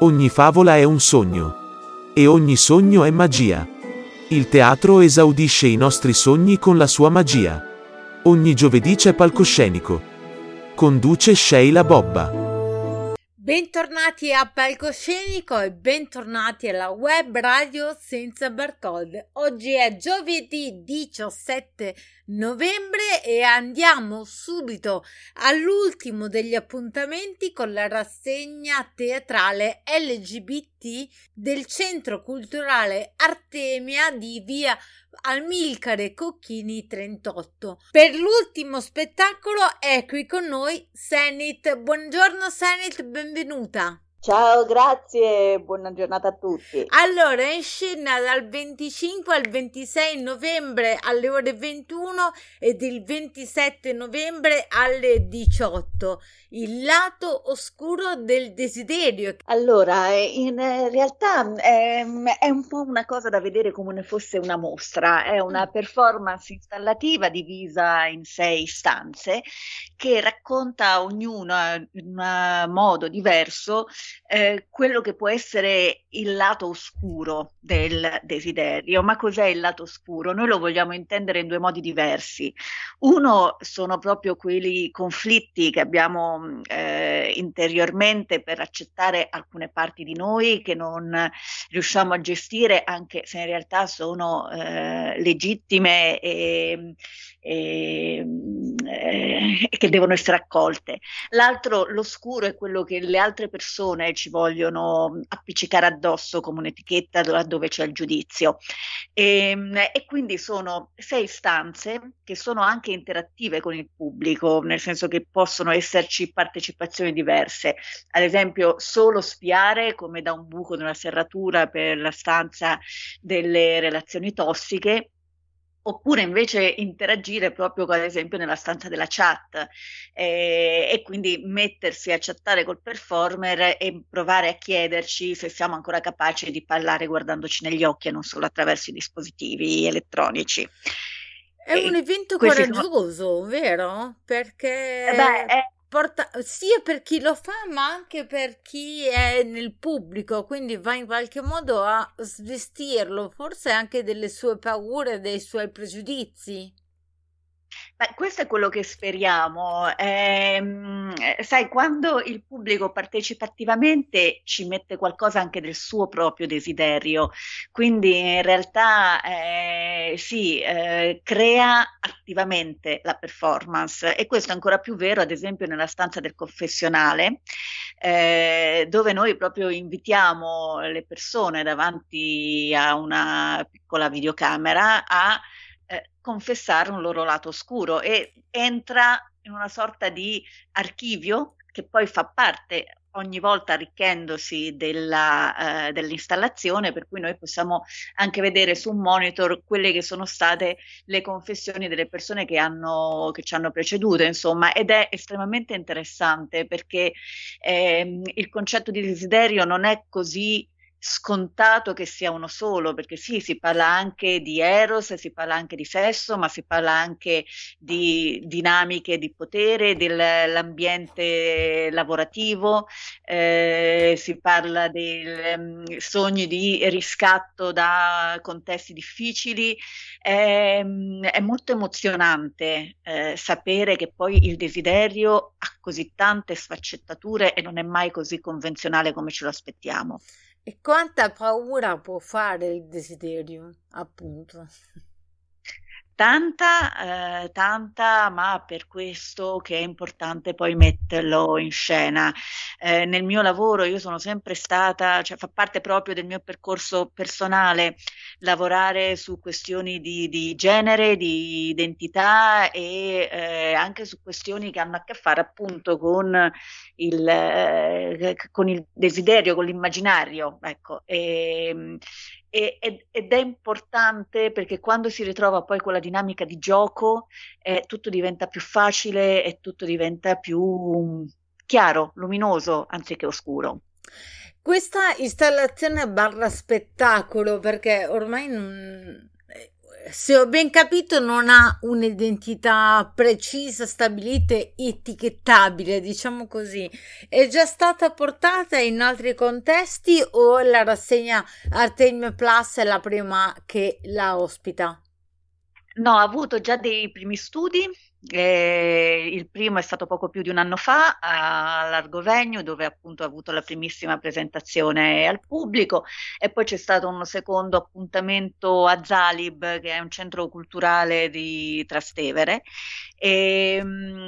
Ogni favola è un sogno. E ogni sogno è magia. Il teatro esaudisce i nostri sogni con la sua magia. Ogni giovedì c'è palcoscenico. Conduce Sheila Bobba. Bentornati a Palcoscenico e bentornati alla web radio senza barcode. Oggi è giovedì 17 novembre e andiamo subito all'ultimo degli appuntamenti con la rassegna teatrale LGBT del Centro Culturale Artemia di via Amilcare Cocchini 38. Per l'ultimo spettacolo è qui con noi Senit. Buongiorno Senit, benvenuta. Ciao, grazie, buona giornata a tutti. Allora, in scena dal 25 al 26 novembre alle ore 21 ed il 27 novembre alle 18. Il lato oscuro del desiderio. Allora, eh, in eh, realtà è, ehm, è un po' una cosa da vedere come ne fosse una mostra, è una mm. performance installativa divisa in sei stanze che racconta ognuna in un modo diverso eh, quello che può essere il lato oscuro del desiderio. Ma cos'è il lato oscuro? Noi lo vogliamo intendere in due modi diversi. Uno sono proprio quei conflitti che abbiamo eh, interiormente per accettare alcune parti di noi che non riusciamo a gestire, anche se in realtà sono eh, legittime e, e, eh, che devono essere accolte. L'altro, l'oscuro, è quello che le altre persone ci vogliono appiccicare addosso come un'etichetta dove c'è il giudizio. E, ehm, e quindi sono sei stanze che sono anche interattive con il pubblico, nel senso che possono esserci partecipazioni diverse. Ad esempio, solo spiare come da un buco nella serratura per la stanza delle relazioni tossiche oppure invece interagire proprio ad esempio nella stanza della chat eh, e quindi mettersi a chattare col performer e provare a chiederci se siamo ancora capaci di parlare guardandoci negli occhi e non solo attraverso i dispositivi elettronici. È un evento coraggioso, sono... vero? Perché... Eh beh, è porta sia per chi lo fa, ma anche per chi è nel pubblico, quindi va in qualche modo a svestirlo, forse anche delle sue paure, dei suoi pregiudizi. Beh, questo è quello che speriamo. Ehm, eh, sai, quando il pubblico partecipa attivamente ci mette qualcosa anche del suo proprio desiderio, quindi in realtà eh, sì, eh, crea attivamente la performance e questo è ancora più vero, ad esempio, nella stanza del confessionale, eh, dove noi proprio invitiamo le persone davanti a una piccola videocamera a eh, confessare un loro lato oscuro e entra in una sorta di archivio che poi fa parte ogni volta arricchendosi della, eh, dell'installazione, per cui noi possiamo anche vedere su un monitor quelle che sono state le confessioni delle persone che, hanno, che ci hanno preceduto, insomma, ed è estremamente interessante perché eh, il concetto di desiderio non è così scontato che sia uno solo, perché sì, si parla anche di eros, si parla anche di sesso, ma si parla anche di dinamiche di potere, dell'ambiente lavorativo, eh, si parla dei um, sogni di riscatto da contesti difficili. È, è molto emozionante eh, sapere che poi il desiderio ha così tante sfaccettature e non è mai così convenzionale come ce lo aspettiamo. E quanta paura può fare il desiderio, appunto. Tanta, eh, tanta, ma per questo che è importante poi metterlo in scena. Eh, nel mio lavoro io sono sempre stata, cioè fa parte proprio del mio percorso personale, lavorare su questioni di, di genere, di identità e eh, anche su questioni che hanno a che fare appunto con il, eh, con il desiderio, con l'immaginario. Ecco. E, ehm, e, ed è importante perché quando si ritrova poi quella dinamica di gioco eh, tutto diventa più facile e tutto diventa più chiaro, luminoso anziché oscuro. Questa installazione barra spettacolo, perché ormai se ho ben capito, non ha un'identità precisa, stabilita, etichettabile, diciamo così. È già stata portata in altri contesti o la rassegna Artemio Plus è la prima che la ospita? No, ha avuto già dei primi studi eh, il primo è stato poco più di un anno fa all'Argovegno, dove appunto ha avuto la primissima presentazione al pubblico, e poi c'è stato un secondo appuntamento a Zalib, che è un centro culturale di Trastevere, e,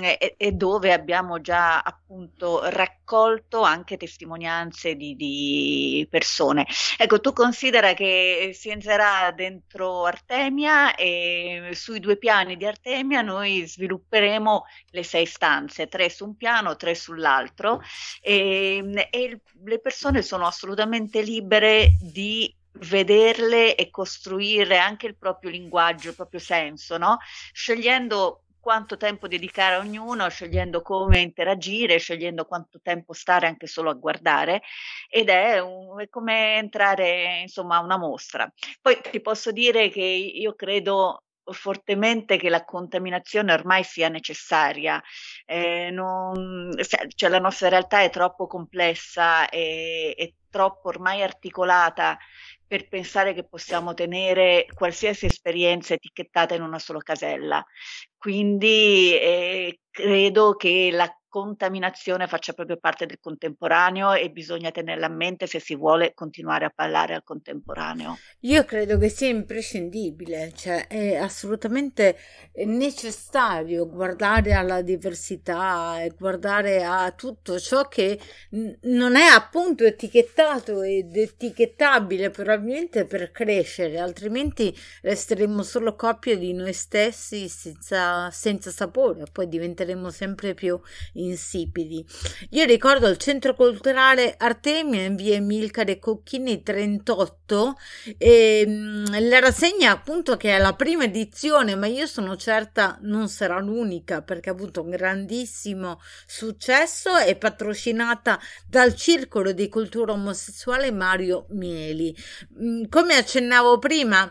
e, e dove abbiamo già appunto raccolto anche testimonianze di, di, persone. Ecco, tu considera che si entrerà dentro Artemia e sui due piani di Artemia noi svilupperemo le sei stanze, tre su un piano, tre sull'altro e, e le persone sono assolutamente libere di vederle e costruire anche il proprio linguaggio, il proprio senso, no? scegliendo quanto tempo dedicare a ognuno, scegliendo come interagire, scegliendo quanto tempo stare anche solo a guardare ed è, un, è come entrare insomma a una mostra. Poi ti posso dire che io credo fortemente che la contaminazione ormai sia necessaria, eh, non, cioè la nostra realtà è troppo complessa e, e troppo ormai articolata per pensare che possiamo tenere qualsiasi esperienza etichettata in una sola casella. Quindi eh, credo che la contaminazione faccia proprio parte del contemporaneo e bisogna tenerla a mente se si vuole continuare a parlare al contemporaneo. Io credo che sia imprescindibile, cioè è assolutamente necessario guardare alla diversità e guardare a tutto ciò che non è appunto etichettato ed etichettabile probabilmente per crescere, altrimenti resteremo solo coppie di noi stessi senza, senza sapore, poi diventeremo sempre più insipidi. Io ricordo il centro culturale Artemio in via Emilcare Cocchini 38 e ehm, la rassegna appunto che è la prima edizione, ma io sono certa non sarà l'unica perché ha avuto un grandissimo successo, è patrocinata dal Circolo di Cultura Omosessuale Mario Mieli. Mm, come accennavo prima,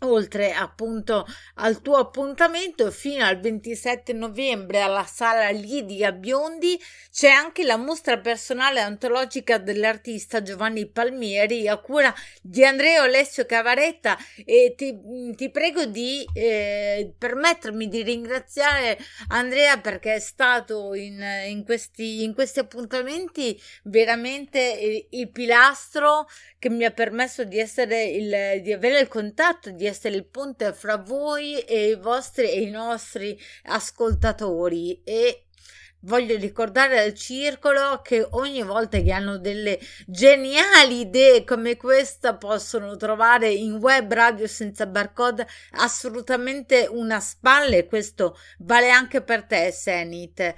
oltre appunto al tuo appuntamento fino al 27 novembre alla sala Lidia Biondi c'è anche la mostra personale antologica dell'artista Giovanni Palmieri a cura di Andrea Alessio Cavaretta e ti, ti prego di eh, permettermi di ringraziare Andrea perché è stato in, in, questi, in questi appuntamenti veramente il, il pilastro che mi ha permesso di essere il, di avere il contatto di essere il ponte fra voi e i vostri e i nostri ascoltatori. E voglio ricordare al circolo che ogni volta che hanno delle geniali idee come questa possono trovare in web radio senza barcode assolutamente una spalla e questo vale anche per te Senit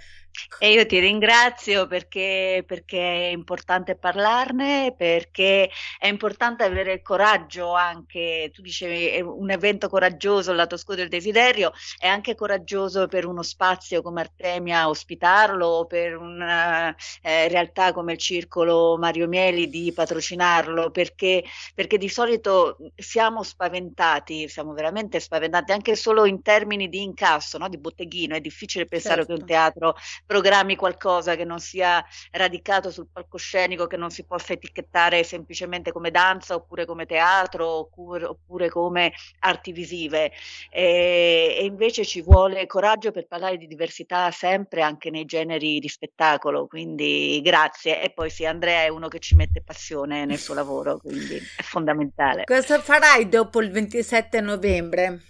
e io ti ringrazio perché, perché, è importante parlarne, perché è importante avere il coraggio anche, tu dicevi è un evento coraggioso il lato scudo del desiderio, è anche coraggioso per uno spazio come Artemia ospitarlo, per una eh, realtà come il Circolo Mario Mieli di patrocinarlo, perché, perché di solito siamo spaventati, siamo veramente spaventati anche solo in termini di incasso, no? di botteghino, è difficile pensare certo. che un teatro programmi qualcosa che non sia radicato sul palcoscenico, che non si possa etichettare semplicemente come danza oppure come teatro oppure, oppure come arti visive. E, e, invece ci vuole coraggio per parlare di diversità sempre anche nei generi di spettacolo. Quindi grazie. E poi sì, Andrea è uno che ci mette passione nel suo lavoro, quindi è fondamentale. Cosa farai dopo il 27 novembre?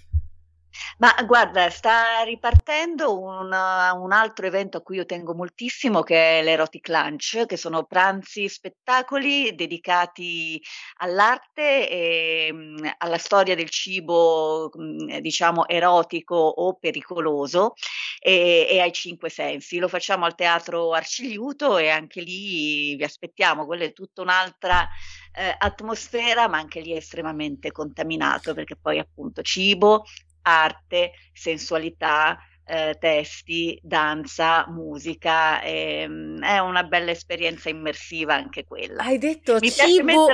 Ma guarda, sta ripartendo un, un altro evento a cui io tengo moltissimo che è l'Erotic Lunch, che sono pranzi spettacoli dedicati all'arte e mm, alla storia del cibo, mm, diciamo, erotico o pericoloso e, e ai cinque sensi. Lo facciamo al Teatro Arcigliuto e anche lì vi aspettiamo, quella è tutta un'altra eh, atmosfera, ma anche lì è estremamente contaminato perché poi appunto cibo, arte, sensualità, eh, testi, danza, musica, ehm, è una bella esperienza immersiva anche quella. Hai detto Mi cibo.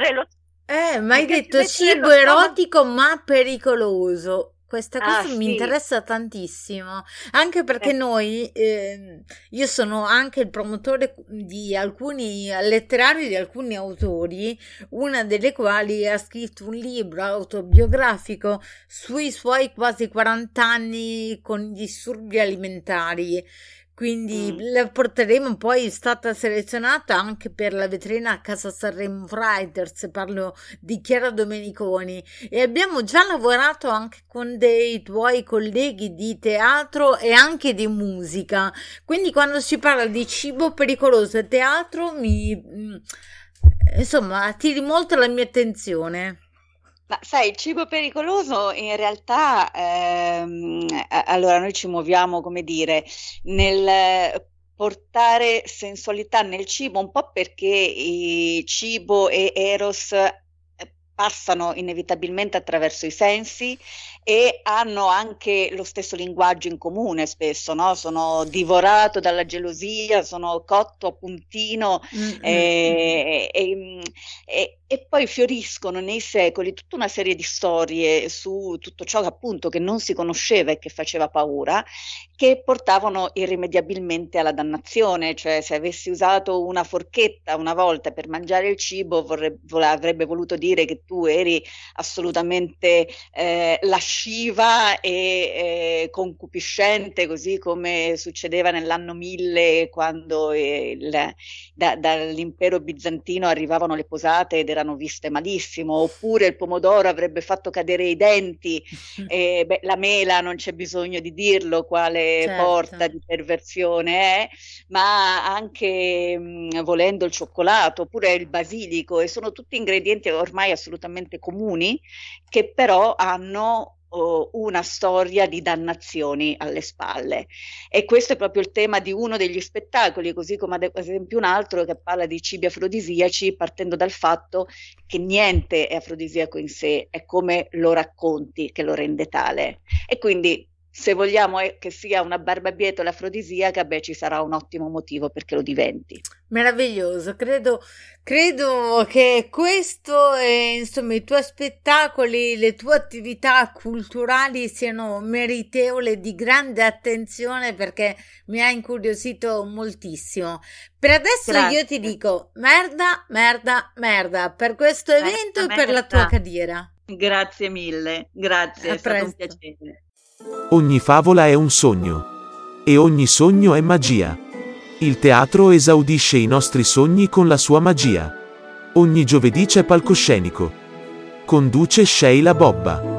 Eh, ma hai detto cibo erotico ma pericoloso. Questa cosa ah, mi sì. interessa tantissimo, anche perché eh. noi, eh, io sono anche il promotore di alcuni letterari di alcuni autori, una delle quali ha scritto un libro autobiografico sui suoi quasi 40 anni con disturbi alimentari quindi mm. la porteremo poi è stata selezionata anche per la vetrina a Casa Sanremo Writers parlo di Chiara Domeniconi. E abbiamo già lavorato anche con dei tuoi colleghi di teatro e anche di musica. Quindi quando si parla di cibo pericoloso e teatro mi mm, insomma attiri molto la mia attenzione ma sai, il cibo pericoloso in realtà, ehm, allora noi ci muoviamo, come dire, nel portare sensualità nel cibo, un po' perché il cibo e Eros eh, passano inevitabilmente attraverso i sensi e hanno anche lo stesso linguaggio in comune spesso, no? sono divorato dalla gelosia, sono cotto a puntino mm-hmm. e, e, e, e, poi fioriscono nei secoli tutta una serie di storie su tutto ciò appunto che non si conosceva e che faceva paura, che portavano irrimediabilmente alla dannazione, cioè se avessi usato una forchetta una volta per mangiare il cibo vorrebbe, avrebbe voluto dire che tu eri assolutamente eh, lasciva e eh, concupiscente, così come succedeva nell'anno 1000 quando il, da, dall'impero bizantino arrivavano le posate ed erano viste malissimo, oppure il pomodoro avrebbe fatto cadere i denti, e, beh, la mela non c'è bisogno di dirlo quale certo. porta di perversione è, ma anche mh, volendo il cioccolato, oppure il basilico, e sono tutti ingredienti ormai assolutamente comuni che però hanno una storia di dannazioni alle spalle. E questo è proprio il tema di uno degli spettacoli, così come ad esempio un altro che parla di cibi afrodisiaci, partendo dal fatto che niente è afrodisiaco in sé, è come lo racconti che lo rende tale. E quindi se vogliamo eh, che sia una barbabietola afrodisiaca, beh, ci sarà un ottimo motivo perché lo diventi. Meraviglioso, credo, credo che questo e insomma i tuoi spettacoli, le tue attività culturali siano meritevoli di grande attenzione perché mi ha incuriosito moltissimo. Per adesso Grazie. io ti dico merda, merda, merda per questo evento merda, e per merda. la tua carriera. Grazie mille, grazie, A è presto. stato un piacere. Ogni favola è un sogno. E ogni sogno è magia. Il teatro esaudisce i nostri sogni con la sua magia. Ogni giovedì c'è palcoscenico. Conduce Sheila Bobba.